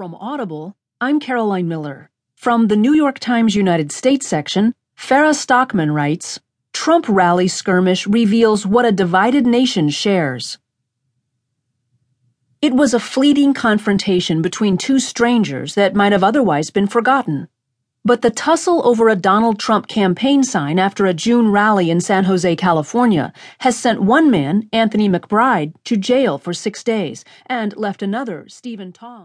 From Audible, I'm Caroline Miller. From the New York Times United States section, Farah Stockman writes Trump rally skirmish reveals what a divided nation shares. It was a fleeting confrontation between two strangers that might have otherwise been forgotten. But the tussle over a Donald Trump campaign sign after a June rally in San Jose, California, has sent one man, Anthony McBride, to jail for six days and left another, Stephen Tong.